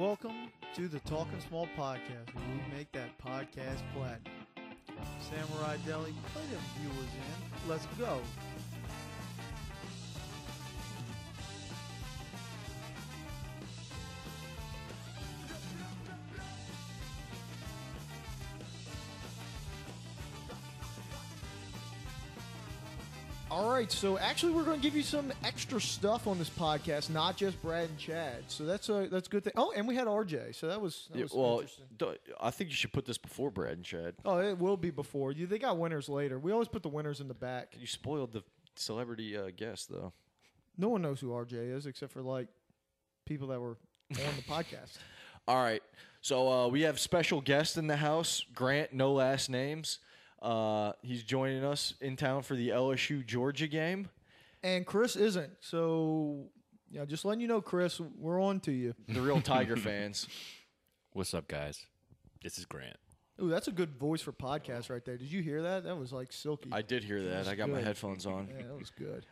Welcome to the Talking Small podcast, where we make that podcast platinum. Samurai Deli, play them viewers in. Let's go. Right, so actually, we're going to give you some extra stuff on this podcast, not just Brad and Chad. So that's a that's a good thing. Oh, and we had RJ, so that was, that Yeah, was well, I think you should put this before Brad and Chad. Oh, it will be before you. They got winners later. We always put the winners in the back. You spoiled the celebrity uh, guest, though. No one knows who RJ is except for like people that were on the podcast. All right. So uh, we have special guest in the house, Grant, no last names. Uh, he's joining us in town for the LSU Georgia game. And Chris isn't. So, yeah, just letting you know, Chris, we're on to you. The real Tiger fans. What's up, guys? This is Grant. Ooh, that's a good voice for podcast right there. Did you hear that? That was like silky. I did hear that. was I got my headphones on. yeah, that was good.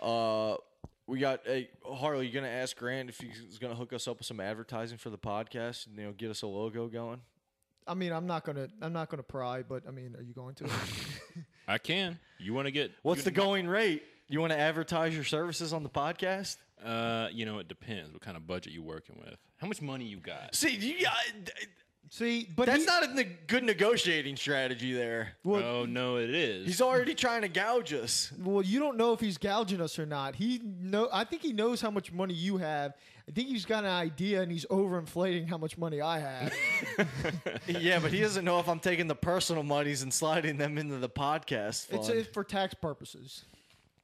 Uh, we got hey, Harley. You gonna ask Grant if he's gonna hook us up with some advertising for the podcast and you know get us a logo going? I mean, I'm not gonna, I'm not gonna pry, but I mean, are you going to? I can. You want to get? What's the going rate? You want to advertise your services on the podcast? Uh, you know, it depends. What kind of budget you working with? How much money you got? See, you, See, but that's he- not a ne- good negotiating strategy there. Well, oh no, it is. He's already trying to gouge us. Well, you don't know if he's gouging us or not. He know. I think he knows how much money you have. I think he's got an idea, and he's overinflating how much money I have. yeah, but he doesn't know if I'm taking the personal monies and sliding them into the podcast fund. it's, it's for tax purposes.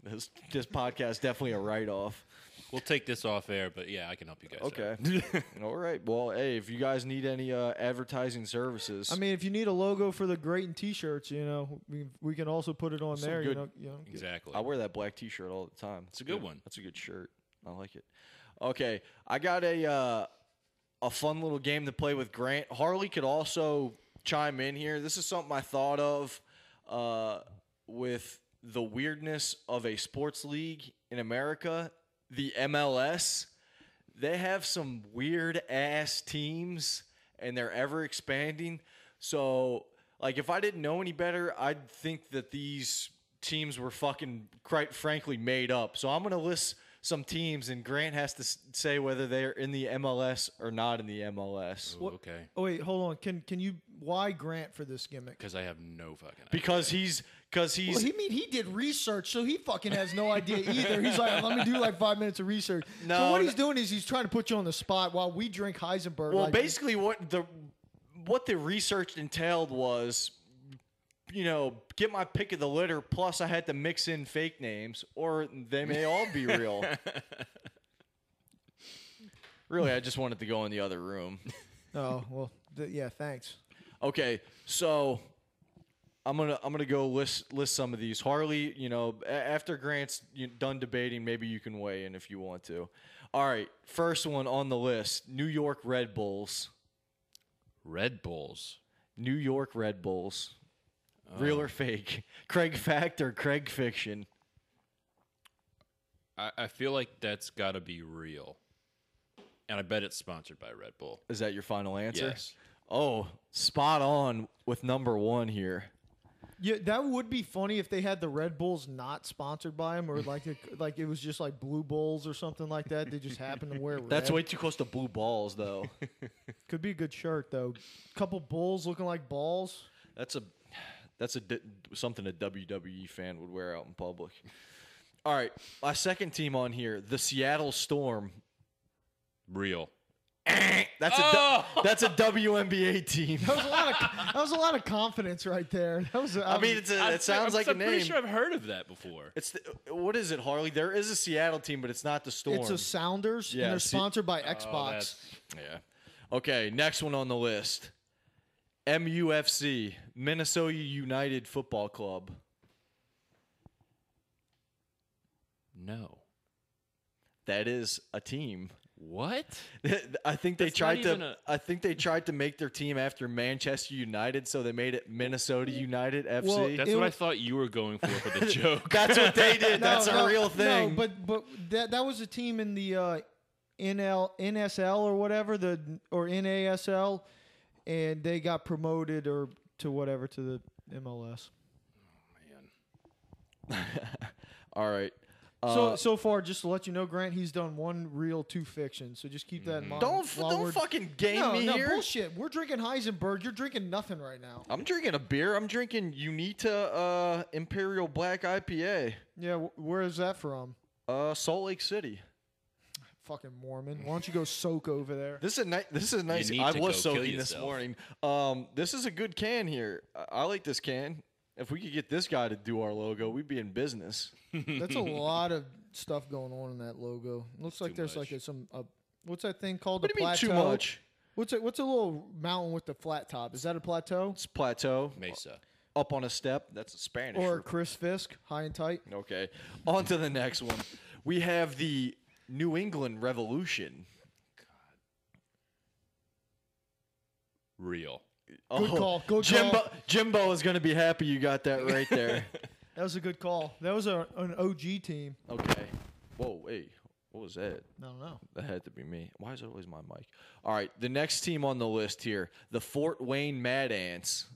this, this podcast definitely a write off. We'll take this off air, but yeah, I can help you guys. Okay. All right. Well, hey, if you guys need any uh, advertising services, I mean, if you need a logo for the Great and T-shirts, you know, we, we can also put it on Some there. You good- know, you know, exactly. I wear that black T-shirt all the time. It's a good one. That's a good shirt. I like it. Okay, I got a uh, a fun little game to play with Grant. Harley could also chime in here. This is something I thought of uh, with the weirdness of a sports league in America, the MLS. They have some weird ass teams, and they're ever expanding. So, like, if I didn't know any better, I'd think that these teams were fucking, quite frankly, made up. So I'm gonna list some teams, and Grant has to say whether they're in the MLS or not in the MLS. Ooh, okay. Oh wait, hold on. Can can you why Grant for this gimmick? Because I have no fucking. idea. Because he's, because he's, Well, he mean he did research, so he fucking has no idea either. He's like, let me do like five minutes of research. so No, what he's doing is he's trying to put you on the spot while we drink Heisenberg. Well, like- basically, what the what the research entailed was, you know, get my pick of the litter. Plus, I had to mix in fake names, or they may all be real. really, I just wanted to go in the other room. Oh well, th- yeah. Thanks. Okay, so I'm gonna I'm gonna go list list some of these. Harley, you know, after Grant's done debating, maybe you can weigh in if you want to. All right, first one on the list: New York Red Bulls. Red Bulls. New York Red Bulls. Real or uh. fake? Craig Fact or Craig Fiction? I, I feel like that's got to be real, and I bet it's sponsored by Red Bull. Is that your final answer? Yes. Oh, spot on with number one here. Yeah, that would be funny if they had the Red Bulls not sponsored by them, or like it, like it was just like Blue Bulls or something like that. They just happen to wear red. That's way too close to blue balls, though. could be a good shirt though. Couple bulls looking like balls. that's a that's a di- something a WWE fan would wear out in public. All right, my second team on here, the Seattle Storm. Real. That's a Oh! that's a WNBA team. That was a lot of that was a lot of confidence right there. That was. I mean, it's a, it sounds like a I'm name. I'm pretty sure I've heard of that before. It's the, what is it, Harley? There is a Seattle team, but it's not the Storm. it's a Sounders, Yeah, and they're see- sponsored by Oh, Xbox. that's- Yeah. Okay, next one on the list. MUFC, Minnesota United Football Club. no. That is a team. What? I think they That's tried to even a- I think they tried to make their team after Manchester United, so they made it Minnesota United FC. Well, That's It what I thought you were going for for the joke. That's what they did. No, That's no, a real thing. No, but but that that was a team in the uh, NL NSL or whatever the or NASL, and they got promoted or to whatever to the MLS. Man. All right. So Uh, so far, just to let you know, Grant, he's done one real, two fiction. So just keep that in mind. don't f- while don't we're- fucking game no, me no here. bullshit. We're drinking Heisenberg. You're drinking nothing right now. I'm drinking a beer. I'm drinking Uinta uh, Imperial Black IPA. Yeah, wh- where is that from? Uh, Salt Lake City. Fucking Mormon. Why don't you go soak over there? This is a nice. This is a nice. need I to was go kill soaking this yourself. morning. Um, this is a good can here. I, I like this can. If we could get this guy to do our logo, we'd be in business. That's a lot of stuff going on in that logo. Looks like there's much. like a, some uh, what's that thing called? What a do you mean plateau? too much? What's a what's a little mountain with the flat top? Is that a plateau It's plateau. Mesa. Up on a step. That's a Spanish. or Chris Fisk, high and tight? okay. On to the next one. We have the New England Revolution. Real. Good oh, call, good Jimbo, call. Jimbo is going to be happy you got that right there. That was a good call. That was a, an OG team. okay. Whoa, wait. What was that? I don't know. That had to be me. Why is it always my mic? All right, the next team on the list here, the Fort Wayne Mad Ants.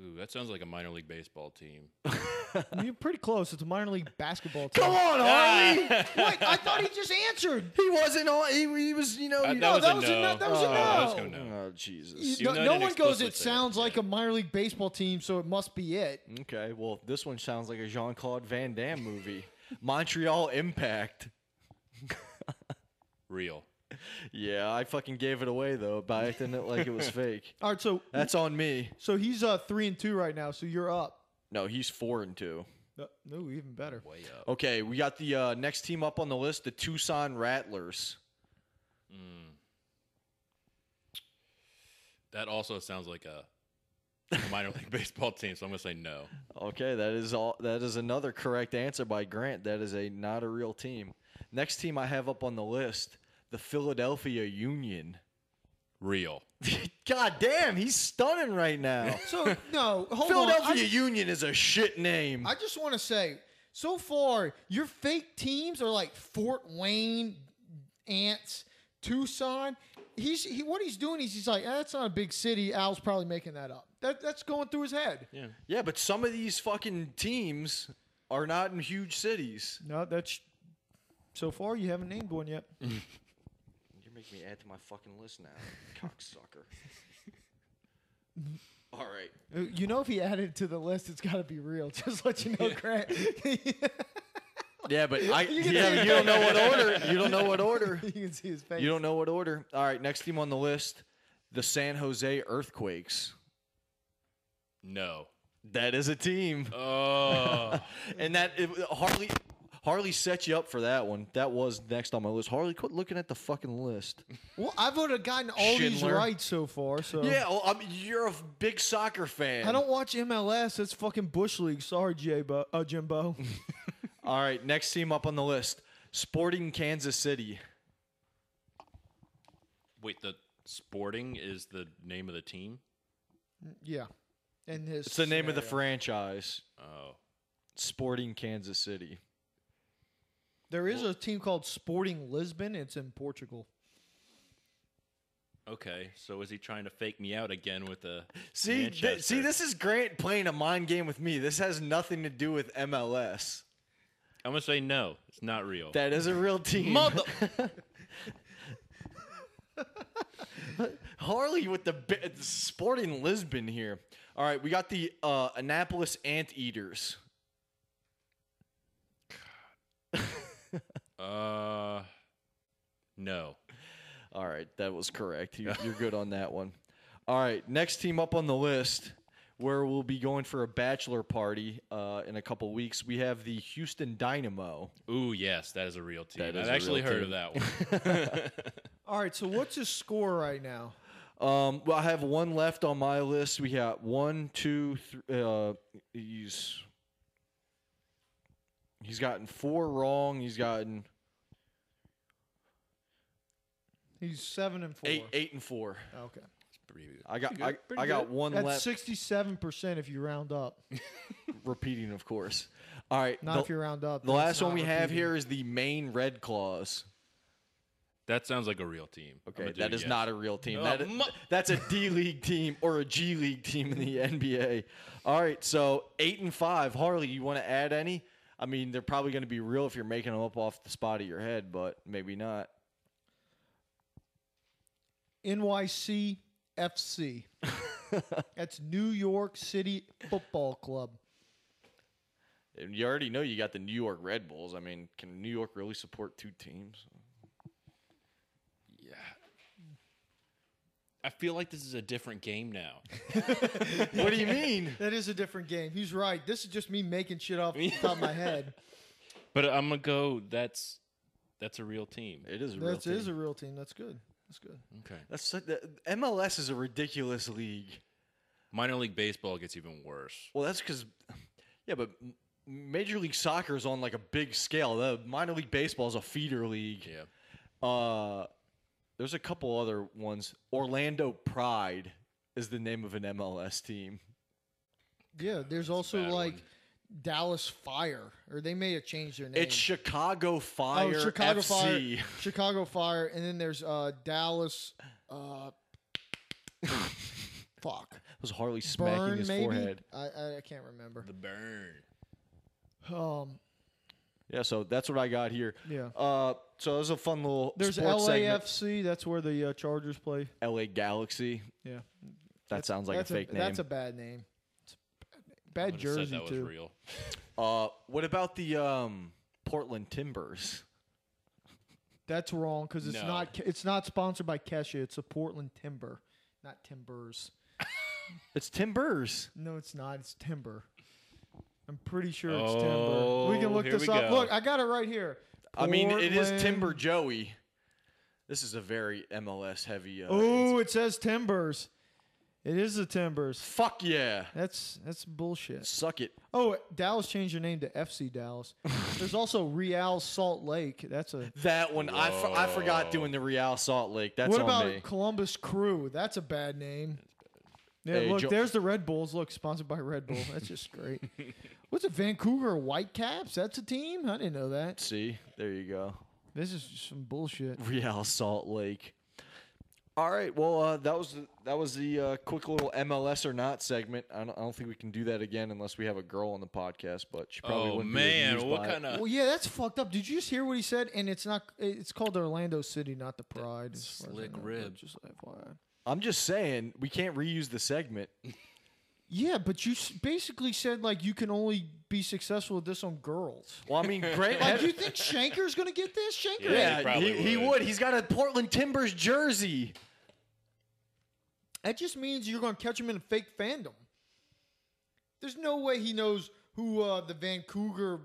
Ooh, that sounds like a minor league baseball team. You're pretty close. It's a minor league basketball team. Come on, Harley. Wait, I thought he just answered. he wasn't on. He, he was, you know. Uh, you that know- was that a was no. no- that was a Oh, no. let's go no. Oh Jesus. You- Even no though no didn't one goes. explicitly It say it, sounds like a minor league baseball team, so it must be it. Okay, well, this one sounds like a Jean Claude Van Damme movie. Montreal Impact. Real. Yeah, I fucking gave it away though by acting it like it was fake. All right, so That's on me. so he's uh three and two right now. So you're up. No, he's four and two. No, no, even better. Way up. Okay, we got the uh, next team up on the list, the Tucson Rattlers. That also sounds like a minor league baseball team, so I'm gonna say no. Okay, that is all. That is another correct answer by Grant. That is a not a real team. Next team I have up on the list, the Philadelphia Union. Real. God damn, he's stunning right now. So no, hold Philadelphia on. Union is a shit name. I, I just want to say, so far your fake teams are like Fort Wayne, Ants, Tucson. He's he, what he's doing is he's like, eh, that's not a big city. Al's probably making that up. That that's going through his head. Yeah. yeah, but some of these fucking teams are not in huge cities. No, that's so far you haven't named one yet. You're me add to my fucking list now, cocksucker. All right. Uh, You know, if he added to the list, it's got to be real. Just let you know, Grant. Yeah, but I You yeah, see but it. you don't know what order. You don't know what order. you can see his face. You don't know what order. All right, next team on the list, the San Jose Earthquakes. No. That is a team, Oh. and that it, Harley Harley set you up for that one. That was next on my list. Harley, quit looking at the fucking list. Well, I've would have gotten all these Schindler. right so far. So Yeah, well, I mean, you're a big soccer fan. I don't watch MLS. It's fucking bush league. Sorry, J-Bo, uh, Jimbo. All right, next team up on the list, Sporting Kansas City. Wait, the Sporting is the name of the team? yeah, and his. It's the name of the scenario. franchise. Oh. Sporting Kansas City. There is a team called Sporting Lisbon. It's in Portugal. Okay, so is he trying to fake me out again with a See, th- see, this is Grant playing a mind game with me. This has nothing to do with MLS. I'm gonna say no. It's not real. That is a real team. Mother. Harley with the bi- Sporting Lisbon here. All right, we got the uh, Annapolis Anteaters. uh, no. All right, that was correct. You, you're good on that one. All right, next team up on the list, where we'll be going for a bachelor party uh, in a couple weeks. We have the Houston Dynamo. Ooh, yes, that is a real team. That is I've a actually real heard team. of that one. All right, so what's his score right now? Um, well, I have one left on my list. We got one, two, three. Uh, he's he's gotten four wrong. He's gotten He's seven and four. eight, eight and four. Oh, okay, Pretty good. I got Pretty I, good, pretty I got good. one That's left. sixty-seven percent if you round up. Repeating, of course. All right, Not the, if you round up. the last one not we have here is the Maine Red Claws. That sounds like a real team. I'm Okay, gonna do that a is yes. not a real team. Oh, That- mu- that's a D League team or a G League team in the NBA. All right, so eight and five. Harley, you want to add any? I mean, they're probably going to be real if you're making them up off the spot of your head, but maybe not. NYC FC. That's New York City Football Club. And you already know you got the New York Red Bulls. I mean, can New York really support two teams? Yeah. I feel like this is a different game now. what do you mean? That is a different game. He's right. This is just me making shit off the top of my head. But I'm gonna go. That's that's a real team. It is a real That team. is a real team. That's good. That's good. Okay. That's so- the, MLS is a ridiculous league. Minor league baseball gets even worse. Well, that's because, yeah, but Major League Soccer is on like a big scale. The minor league baseball is a feeder league. Yeah. Uh, there's a couple other ones. Orlando Pride is the name of an MLS team. Yeah, there's also like one. Dallas Fire, or they may have changed their name. It's Chicago Fire oh, Chicago FC. Fire, Chicago Fire, and then there's uh, Dallas. Uh, fuck, was Harley smacking Burn his maybe. forehead. I, I I can't remember. The burn. Um, Yeah, so that's what I got here. yeah. Uh, so it was a fun little There's sports segment. LAFC. That's where the uh, Chargers play. LA Galaxy. Yeah, That sounds like a fake name. That's a bad name. It's a bad, name. Bad would've said jersey that was too. real. uh, what about the um, Portland Timbers? That's wrong because it's No. not. It's not sponsored by Kesha. It's a Portland Timber, not Timbers. It's Timbers. No, it's not. It's Timber. I'm pretty sure it's Oh, Timber. We can look here this we up. go. Look, I got it right here. I mean, it is Portland- Timber Joey. This is a very MLS heavy. Uh, Oh, it says Timbers. It is the Timbers. fuck yeah! That's that's bullshit. Suck it. Oh, Dallas changed their name to FC Dallas. There's also Real Salt Lake. That's a. That one I, for, I forgot doing the Real Salt Lake. That's what on about me. Columbus Crew? That's a bad name. Yeah, Hey, look, Jo- there's the Red Bulls. Look, sponsored by Red Bull. That's just great. What's it? Vancouver Whitecaps? That's a team? I didn't know that. See, there you go. This is just some bullshit. Real Salt Lake. All right. Well, uh, that was the, that was the uh, quick little MLS or not segment. I don't, I don't think we can do that again unless we have a girl on the podcast. But she probably Oh wouldn't be man, amused what by it. kind of? Well, yeah, that's fucked up. Did you just hear what he said? And it's not. It's called Orlando City, not the Pride. as far as I slick rib. Just FYI. I'm just saying we can't reuse the segment. Yeah, but you s- basically said like you can only be successful with this on girls. Well, I mean, Grant. Like, do you think Shanker's gonna get this? Shanker, Yeah, yeah, he probably he, he would. would. He's got a Portland Timbers jersey. that just means you're gonna catch him in a fake fandom. There's no way he knows who uh, the Vancouver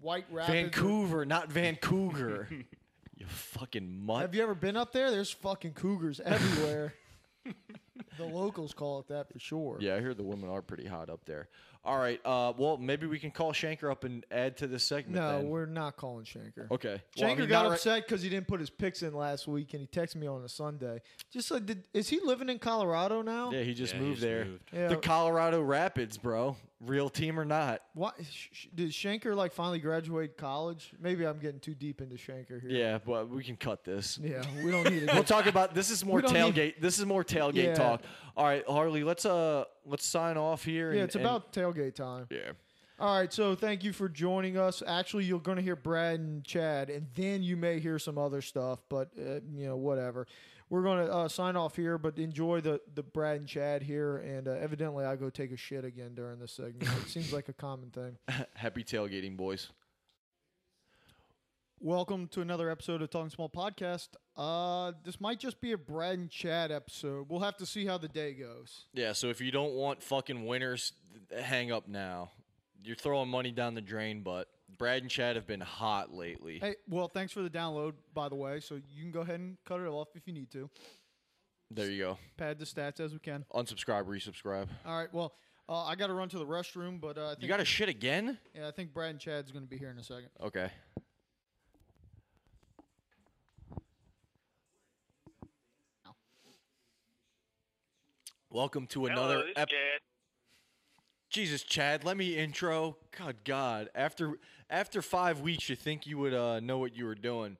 White Rapids. Vancouver, not Vancouver. you fucking mutt. Have you ever been up there? There's fucking cougars everywhere. the locals call it that for sure. Yeah, I hear the women are pretty hot up there. All right. Uh, well, maybe we can call Shanker up and add to this segment. No, then. we're not calling Shanker. okay. Well, I Shanker mean, got right- upset because he didn't put his picks in last week, and he texted me on a Sunday. Just like, did, is he living in Colorado now? Yeah, he just Yeah, he moved just there. moved. Yeah. The Colorado Rapids, bro. Real team or not? Why sh- sh- did Shanker like finally graduate college? Maybe I'm getting too deep into Shanker here. Yeah, but we can cut this. Yeah, we don't need to. We'll talk about this is more We don't need- tailgate. This is more tailgate Yeah. talk. All right, Harley, let's uh let's sign off here. yeah, and- it's and- about tailgate time. yeah. All right, so thank you for joining us. Actually, you're going to hear Brad and Chad, and then you may hear some other stuff, but uh, you know, whatever. We're going to uh, sign off here, but enjoy the the Brad and Chad here, and uh, evidently I go take a shit again during this segment. it seems like a common thing. Happy tailgating, boys. Welcome to another episode of Talking Small Podcast. Uh, this might just be a Brad and Chad episode. We'll have to see how the day goes. Yeah, so if you don't want fucking winners, hang up now. You're throwing money down the drain, but Brad and Chad have been hot lately. Hey, well, thanks for the download, by the way. So you can go ahead and cut it off if you need to. There you go. Pad the stats as we can. Unsubscribe, resubscribe. All right. Well, uh, I got to run to the restroom, but uh, I think You got to shit again? yeah, I think Brad and Chad's going to be here in a second. Okay. Welcome to another episode. Chad. Jesus, Chad, let me intro. God, God, after after five weeks, you think you would uh, know what you were doing.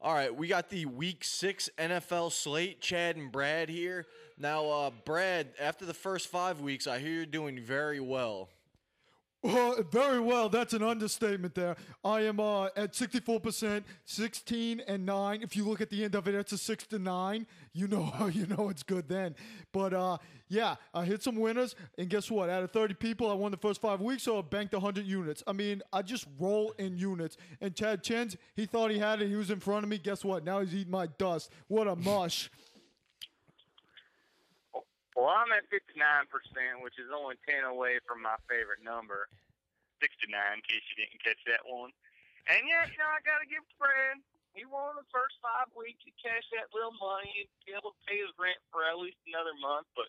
All right, we got the Week Six NFL slate. Chad and Brad here. Now, uh, Brad, after the first five weeks, I hear you're doing very well. Well, very well. That's an understatement there. I am uh, at 64%, 16 and 9. If you look at the end of it, it's a 6 to 9. You know you know it's good then. But uh, yeah, I hit some winners. And guess what? Out of 30 people, I won the first five weeks, so I banked 100 units. I mean, I just roll in units. And Chad Chens, he thought he had it. He was in front of me. Guess what? Now he's eating my dust. What a mush. Well, I'm at 59%, which is only 10 away from my favorite number, 69, in case you didn't catch that one. And yeah, you know, I got to give Brad. He won the first five weeks. He cashed that little money and be able to pay his rent for at least another month. But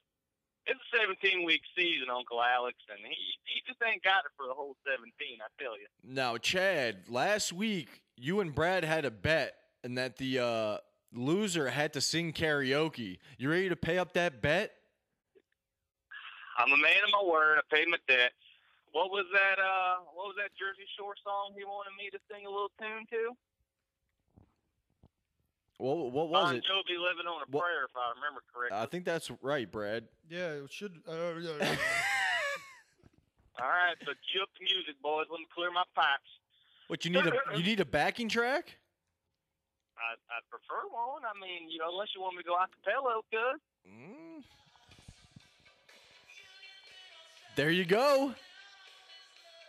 it's a 17 week season, Uncle Alex, and he, he just ain't got it for the whole 17, I tell you. Now, Chad, last week you and Brad had a bet, and that the uh, loser had to sing karaoke. You ready to pay up that bet? I'm a man of my word. I paid my debt. What was that? Uh, what was that Jersey Shore song he wanted me to sing a little tune to? What, what was bon it? Jovi living on a What- prayer, if I remember correctly. I think that's right, Brad. Yeah, it should. Uh, yeah. All right, so cue up the music, boys. Let me clear my pipes. What you need a you need a backing track? I I prefer one. I mean, you know, unless you want me to go acapella, cuz. Mm. There you go.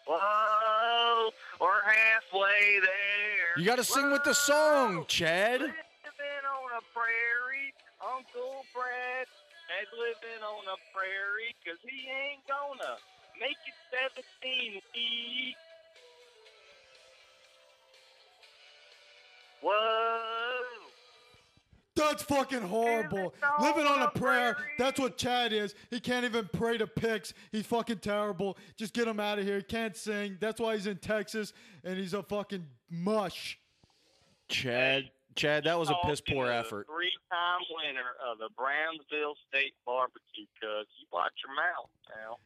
Whoa, we're halfway there. You got to sing with the song, Chad. Living on a prairie, Uncle Brad is living on a prairie, cause he ain't gonna make it 17 feet. Whoa. That's fucking horrible. Living on a prayer. That's what Chad is. He can't even pray to picks. He's fucking terrible. Just get him out of here. He can't sing. That's why he's in Texas and he's a fucking mush. Chad, Chad, that was a piss poor effort. Three-time winner of the Brownsville State Barbecue, cuz you watch your mouth now.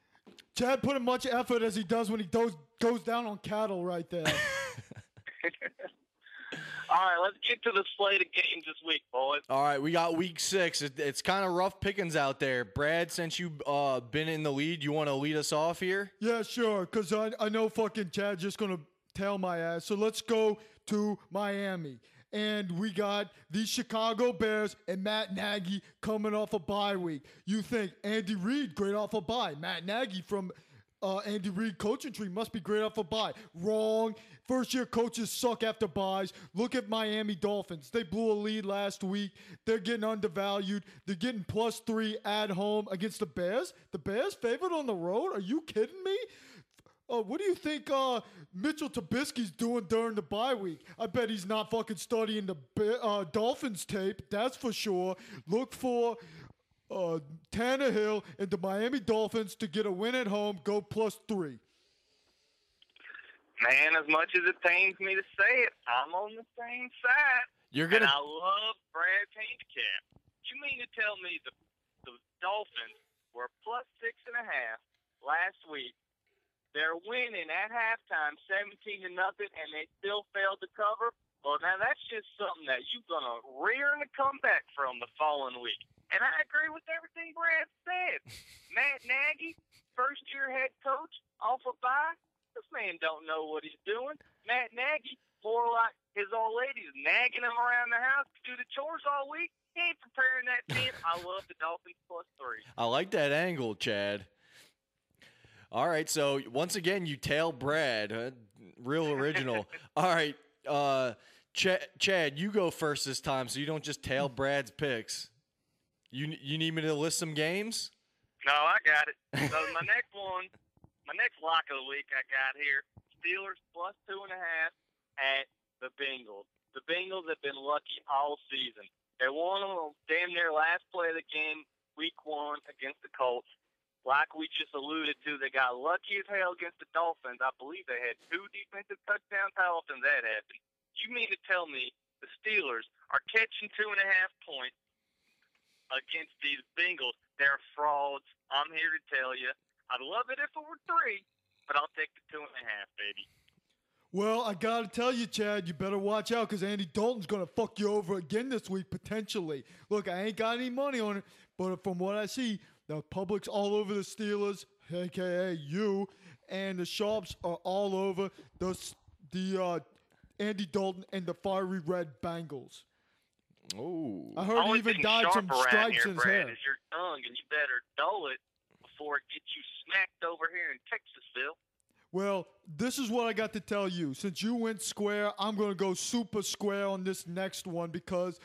Chad put in much effort as he does when he goes goes down on cattle right there. All right, let's get to the slate of games this week, boys. All right, we got week six. It, it's kind of rough pickings out there. Brad, since you uh been in the lead, you want to lead us off here? yeah, sure. Because I, I know fucking Chad's just going to tail my ass. So let's go to Miami. And we got the Chicago Bears and Matt Nagy coming off a bye week. You think Andy Reid, great off a bye. Matt Nagy from uh, Andy Reid coaching tree must be great off a bye. Wrong. First year coaches suck after buys. Look at Miami Dolphins. They blew a lead last week. They're getting undervalued. They're getting plus three at home against the Bears. The Bears favored on the road? Are you kidding me? Uh, what do you think uh, Mitchell Trubisky's doing during the bye week? I bet he's not fucking studying the uh, Dolphins tape. That's for sure. Look for uh, Tannehill and the Miami Dolphins to get a win at home. Go plus three. Man, as much as it pains me to say it, I'm on the same side. You're gonna. And I love Brad's handicap. You mean to tell me the the Dolphins were plus six and a half last week? They're winning at halftime, seventeen to nothing, and they still failed to cover. Well, now that's just something that you're gonna rear in a comeback from the following week. And I agree with everything Brad said. Matt Nagy, first year head coach, off a bye. This man don't know what he's doing. Matt Nagy, poor like his old lady's nagging him around the house to do the chores all week. He ain't preparing that team. I love the Dolphins plus three. I like that angle, Chad. All right, so once again, you tail Brad. Uh, real original. All right, uh, Ch- Chad, you go first this time, so you don't just tail Brad's picks. You you need me to list some games? No, I got it. So my next one, my next lock of the week I got here, Steelers plus two and a half at the Bengals. The Bengals have been lucky all season. They won on damn near last play of the game, week one against the Colts. Like we just alluded to, they got lucky as hell against the Dolphins. I believe they had two defensive touchdowns. How often that happened? You mean to tell me the Steelers are catching two and a half points against these Bengals? They're frauds. I'm here to tell you. I'd love it if it were three, but I'll take the two and a half, baby. Well, I gotta tell you, Chad, you better watch out because Andy Dalton's gonna fuck you over again this week potentially. Look, I ain't got any money on it, but from what I see, the public's all over the Steelers, aka you, and the sharps are all over the the uh, Andy Dalton and the fiery red Bengals. Ooh. I heard he Only even thing dyed some around stripes here, in his Brad, hair. is your tongue, and you better dull it before it gets you smacked over here in Texasville. Well, this is what I got to tell you. Since you went square, I'm going to go super square on this next one because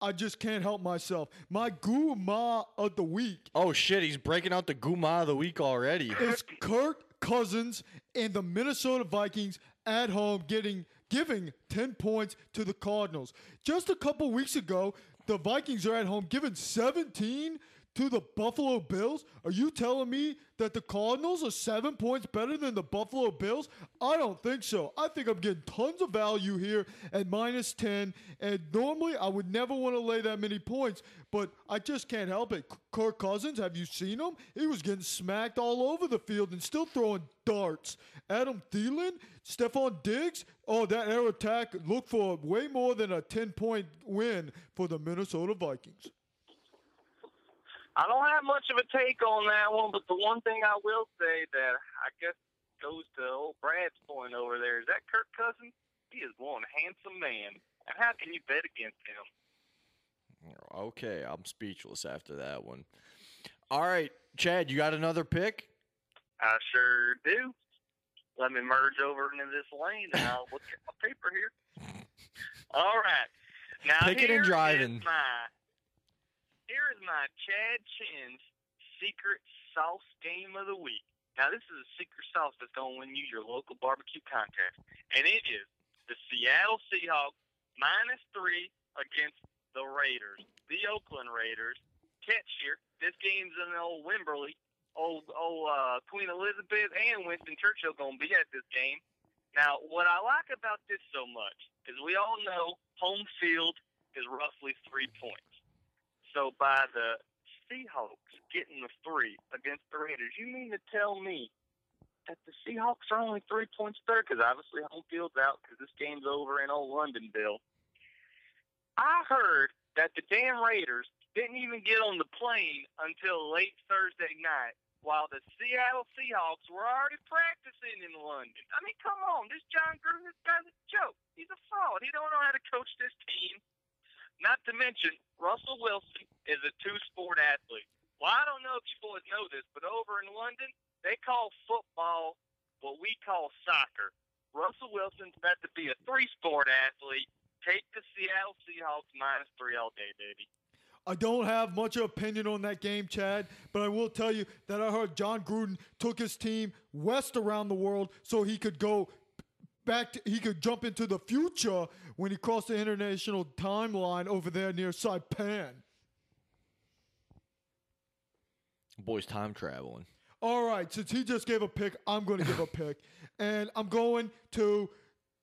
I just can't help myself. My guma of the week Oh shit, he's breaking out the Guma of the week already. It's Kirk Cousins and the Minnesota Vikings at home getting giving 10 points to the Cardinals. Just a couple weeks ago, the Vikings are at home giving 17 to the Buffalo Bills. Are you telling me that the Cardinals are 7 points better than the Buffalo Bills? I don't think so. I think I'm getting tons of value here at minus 10 and normally I would never want to lay that many points, but I just can't help it. Kirk Cousins, have you seen him? He was getting smacked all over the field and still throwing darts. Adam Thielen, Stefon Diggs, oh, that air attack look for way more than a 10 point win for the Minnesota Vikings. I don't have much of a take on that one, but the one thing I will say that I guess goes to old Brad's point over there is that Kirk Cousins, he is one handsome man. And how can you bet against him? Okay, I'm speechless after that one. All right, Chad, you got another pick? I sure do. Let me merge over into this lane and I'll look at my paper here. All right. Now Picking and here is driving. my here is my Chad Chin's secret sauce game of the week. Now this is a secret sauce that's gonna win you your local barbecue contest. And it is the Seattle Seahawks minus three against the Raiders. The Oakland Raiders. Catch here. This game's in old Wembley old old uh, Queen Elizabeth and Winston Churchill gonna be at this game. Now, what I like about this so much is we all know home field is roughly three points. So by the Seahawks getting the three against the Raiders, you mean to tell me that the Seahawks are only three points better? Because obviously home field's out because this game's over in old Londonville. I heard that the damn Raiders didn't even get on the plane until late Thursday night while the Seattle Seahawks were already practicing in London. I mean, come on, this Jon Gruden, this guy's a joke. He's a fraud. He don't know how to coach this team. Not to mention, Russell Wilson is a two-sport athlete. Well, I don't know if you boys know this, but over in London, they call football what we call soccer. Russell Wilson's about to be a three-sport athlete. Take the Seattle Seahawks minus three all day, baby. I don't have much opinion on that game, Chad, but I will tell you that I heard Jon Gruden took his team west around the world so he could go back to, he could jump into the future when he crossed the international timeline over there near Saipan. Boy's time traveling. All right, since he just gave a pick, I'm going to give a pick. And I'm going to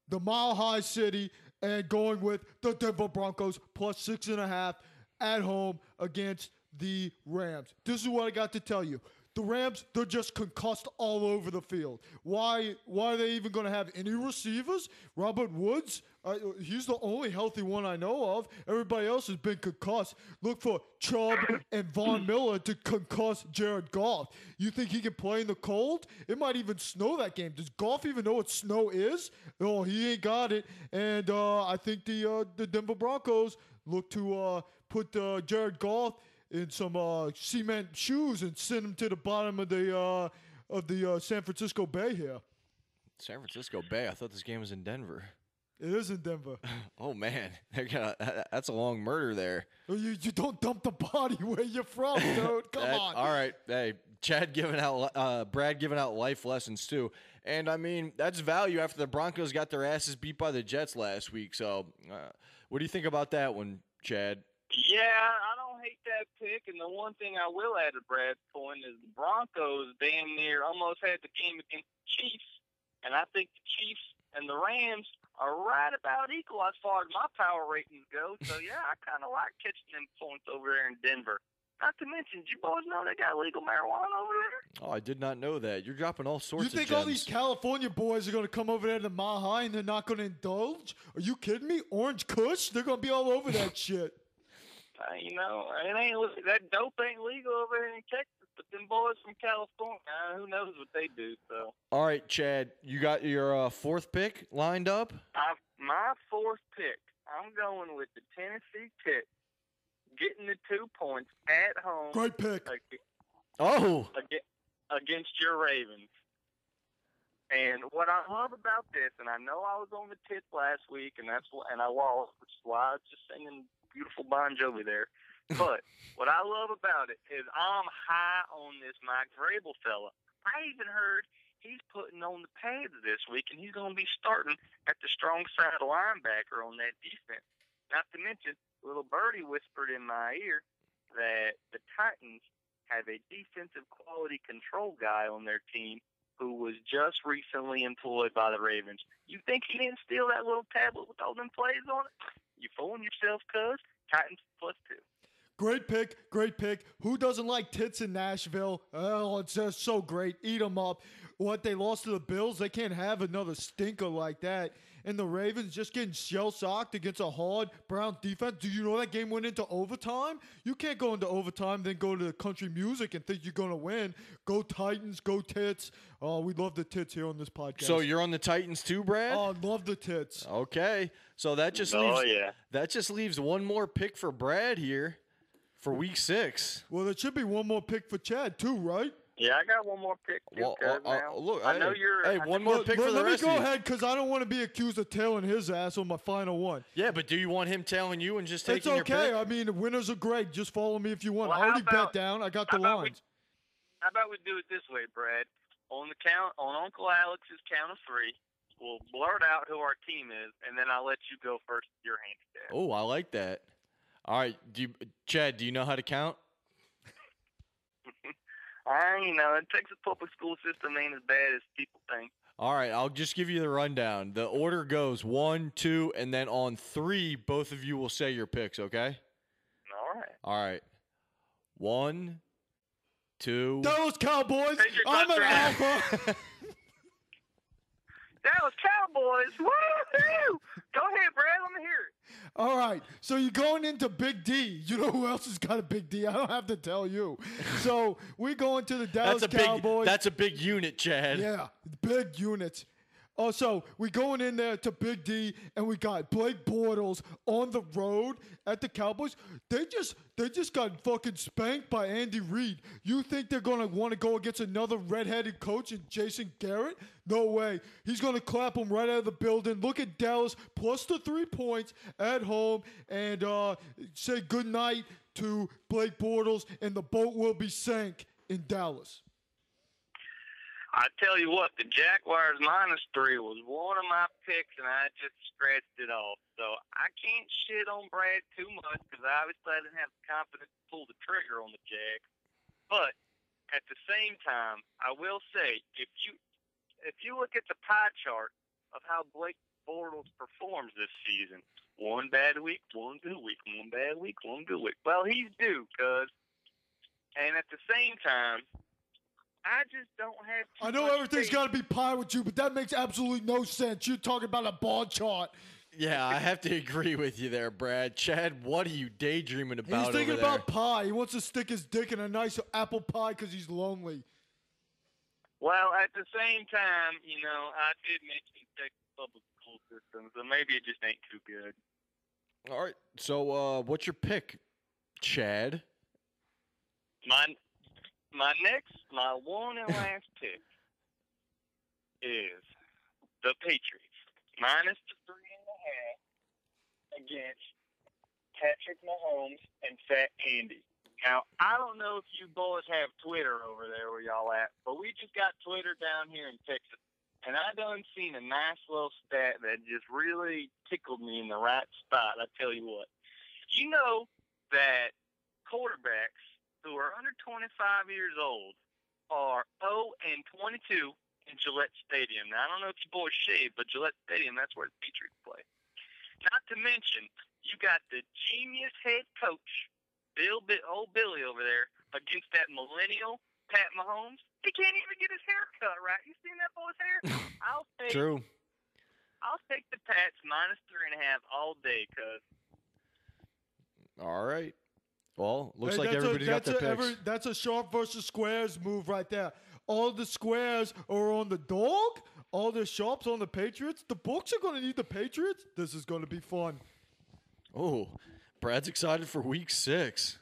the Mile High City and going with the Denver Broncos plus six and a half at home against the Rams. This is what I got to tell you. The Rams, they're just concussed all over the field. Why? Why are they even going to have any receivers? Robert Woods, uh, he's the only healthy one I know of. Everybody else has been concussed. Look for Chubb and Von Miller to concuss Jared Goff. You think he can play in the cold? It might even snow that game. Does Goff even know what snow is? Oh, he ain't got it. And uh, I think the uh, the Denver Broncos look to uh, put uh, Jared Goff in some uh, cement shoes and send them to the bottom of the uh, of the uh, San Francisco Bay here. San Francisco Bay. I thought this game was in Denver. It is in Denver. Oh man, they're gonna, that's a long murder there. Oh, you, you don't dump the body where you're from, dude. Come That- on. All right, hey, Chad giving out, uh, Brad giving out life lessons too, and I mean that's value after the Broncos got their asses beat by the Jets last week. So, uh, what do you think about that one, Chad? Yeah, I don't hate that pick. And the one thing I will add to Brad's point is the Broncos damn near almost had the game against the Chiefs. And I think the Chiefs and the Rams are right about equal as far as my power ratings go. So, yeah, I kind of like catching them points over there in Denver. Not to mention, you boys know they got legal marijuana over there. Oh, I did not know that. You're dropping all sorts You of think gems. all these California boys are going to come over there to Mile High and they're not going to indulge? Are you kidding me? Orange Kush? They're going to be all over that shit. Uh, you know, it ain't that dope ain't legal over here in Texas, but them boys from California, uh, who knows what they do? So, all right, Chad, you got your uh, fourth pick lined up. I, my fourth pick, I'm going with the Tennessee Tech, getting the two points at home Great pick. ag- Oh, against your Ravens. And what I love about this, and I know I was on the tip last week, and that's wh- and I lost, which is why I was just singing beautiful Bon Jovi there. But what I love about it is I'm high on this Mike Vrabel fella. I even heard he's putting on the pads this week, and he's going to be starting at the strong side linebacker on that defense. Not to mention, little birdie whispered in my ear that the Titans have a defensive quality control guy on their team who was just recently employed by the Ravens. You think he didn't steal that little tablet with all them plays on it? You fooling yourself, cuz. Titans plus two. Great pick, great pick. Who doesn't like tits in Nashville? Oh, it's just so great. Eat them up. What they lost to the Bills, they can't have another stinker like that. And the Ravens just getting shell shocked against a hard Browns defense. Do you know that game went into overtime? You can't go into overtime, then go to the country music and think you're gonna win. Go Titans, go tits. Oh, we love the tits here on this podcast. so you're on the Titans too, Brad? oh, love the tits. Okay, so that just Oh, leaves yeah. that just leaves one more pick for Brad here for Week Six. Well, there should be one more pick for Chad too, right? Yeah, I got one more pick too, Well, uh, uh, now. look, I know hey, you're. hey, I one more pick let, for the let me rest go of you. ahead because I don't want to be accused of tailing his ass on my final one. Yeah, but do you want him telling you and just taking It's okay. your I mean, the winners are great. Just follow me if you want. Well, I already about- bet down. I got how the we- lines. How about we do it this way, Brad? On the count, on Uncle Alex's count of three, we'll blurt out who our team is, and then I'll let you go first. with Your handicap. pick? Oh, I like that. All right, do you, Chad? Do you know how to count? I, you know, the Texas public school system ain't as bad as people think. All right, I'll just give you the rundown. The order goes one, two, and then on three, both of you will say your picks. Okay. All right. All right. One, two. Dallas Cowboys. I'm an touchdown. alpha. Dallas Cowboys. Woo-hoo! Go ahead, Brad. Let me hear it. All right. So you're going into Big D. You know who else has got a Big D? I don't have to tell you. So we're going to the Dallas That's a Cowboys. big. That's a big unit, Chad. Yeah, big units. Oh, so we going in there to Big D, and we got Blake Bortles on the road at the Cowboys. They just they just got fucking spanked by Andy Reid. You think they're gonna want to go against another redheaded coach and Jason Garrett? No way. He's gonna clap them right out of the building. Look at Dallas plus the three points at home, and uh, say good night to Blake Bortles, and the boat will be sank in Dallas. I tell you what, the Jaguars minus three was one of my picks, and I just scratched it off. So I can't shit on Brad too much because I obviously I didn't have the confidence to pull the trigger on the Jags. But at the same time, I will say if you if you look at the pie chart of how Blake Bortles performs this season, one bad week, one good week, one bad week, one good week. Well, he's due, cuz. And at the same time, I just don't have. Too I know much everything's faith. got to be pie with you, but that makes absolutely no sense. You're talking about a bar chart. Yeah, I have to agree with you there, Brad. Chad, what are you daydreaming about He's thinking over there? about pie. He wants to stick his dick in a nice apple pie because he's lonely. Well, at the same time, you know, I did mention Texas public school system, so maybe it just ain't too good. All right. So, uh, what's your pick, Chad? My my next, my one and last pick is the Patriots minus the three and a half against Patrick Mahomes and Fat Andy. Now, I don't know if you boys have Twitter over there where y'all at, but we just got Twitter down here in Texas, and I done seen a nice little stat that just really tickled me in the right spot. I tell you what, you know that quarterbacks who are under 25 years old are 0 and 22 in Gillette Stadium. Now, I don't know if you boys shave, but Gillette Stadium, that's where the Patriots play. Not to mention, you got the genius head coach Bill, Bi- old Billy over there, against that millennial Pat Mahomes. He can't even get his hair cut right. You seen that boy's hair? I'll take True. I'll take the Pats minus three and a half all day, cuz. All right. Well, looks Hey, like that's a- got that's their a, picks. every- that's a sharp versus squares move right there. All the squares are on the dog. All the sharps on the Patriots. The books are going to need the Patriots. This is going to be fun. oh, Brad's excited for week six.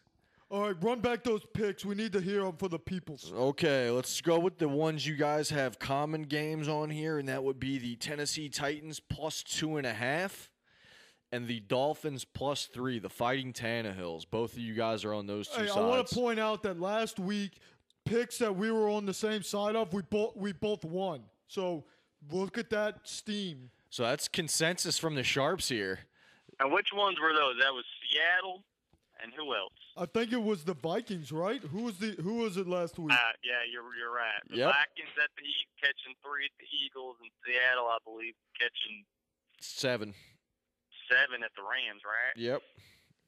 All right, run back those picks. We need to hear them for the peoples. Okay, let's go with the ones you guys have common games on here, and that would be the Tennessee Titans plus two and a half, and the Dolphins plus three. The Fighting Tannehills. Both of you guys are on those two Hey, sides. I want to point out that last week picks that we were on the same side of, we both we both won. So look at that steam. so that's consensus from the sharps here. And which ones were those? That was Seattle, and who else? I think it was the Vikings, right? Who was the who was it last week? Uh, yeah, you're you're right. The Yep. Vikings at the E- catching three at the Eagles, and Seattle, I believe, catching Seven. Seven at the Rams, right? Yep.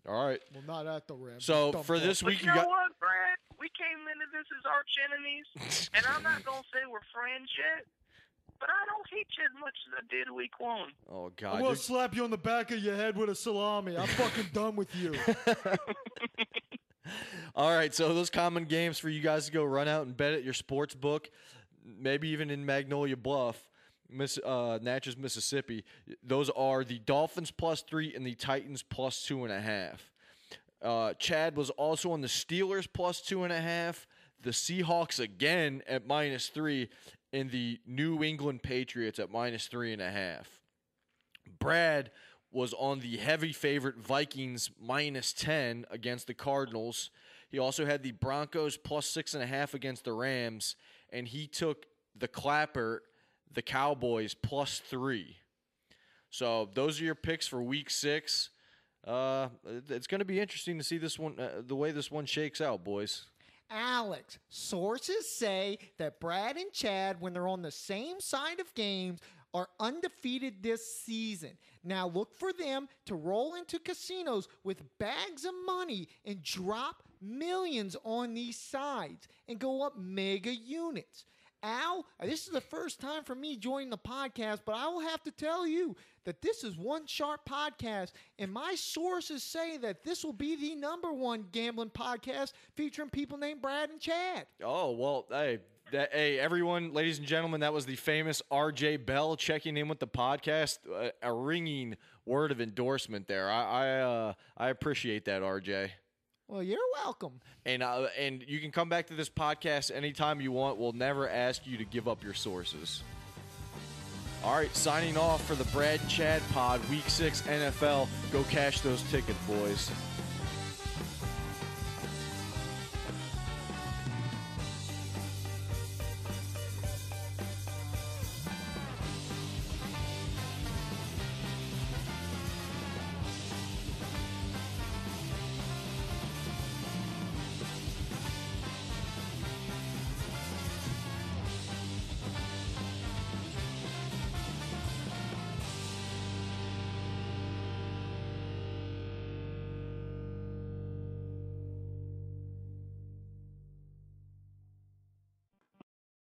All right. well, not at the Rams. So Dump for off. this But week, you you know got. what, Brad? We came into this as arch enemies, and I'm not gonna say we're friends yet, but I don't hate you as much as I did week one. Oh I'm God. gonna you're- slap you on the back of your head with a salami. I'm fucking done with you. All right, so those common games for you guys to go run out and bet at your sports book, maybe even in Magnolia Bluff, Miss uh, Natchez, Mississippi. Those are the Dolphins plus three and the Titans plus two and a half. Uh, Chad was also on the Steelers plus two and a half, the Seahawks again at minus three, and the New England Patriots at minus three and a half. Brad was on the heavy favorite Vikings minus 10 against the Cardinals. He also had the Broncos plus six and a half against the Rams, and he took the Clapper, the Cowboys plus three. So those are your picks for Week Six. Uh, it's going to be interesting to see this one, uh, the way this one shakes out, boys. Alex, sources say that Brad and Chad, when they're on the same side of games, are undefeated this season. Now look for them to roll into casinos with bags of money and drop millions on these sides and go up mega units. Al, this is the first time for me joining the podcast, but I will have to tell you that this is one sharp podcast, and my sources say that this will be the number one gambling podcast featuring people named Brad and Chad. Oh well, hey, that, hey, everyone, ladies and gentlemen, that was the famous R.J. Bell checking in with the podcast. Uh, a ringing word of endorsement there. I I, uh, I appreciate that, R.J. Well, you're welcome. And uh, and you can come back to this podcast anytime you want. We'll never ask you to give up your sources. All right, signing off for the Brad Chad Pod, Week Six NFL. Go cash those tickets, boys.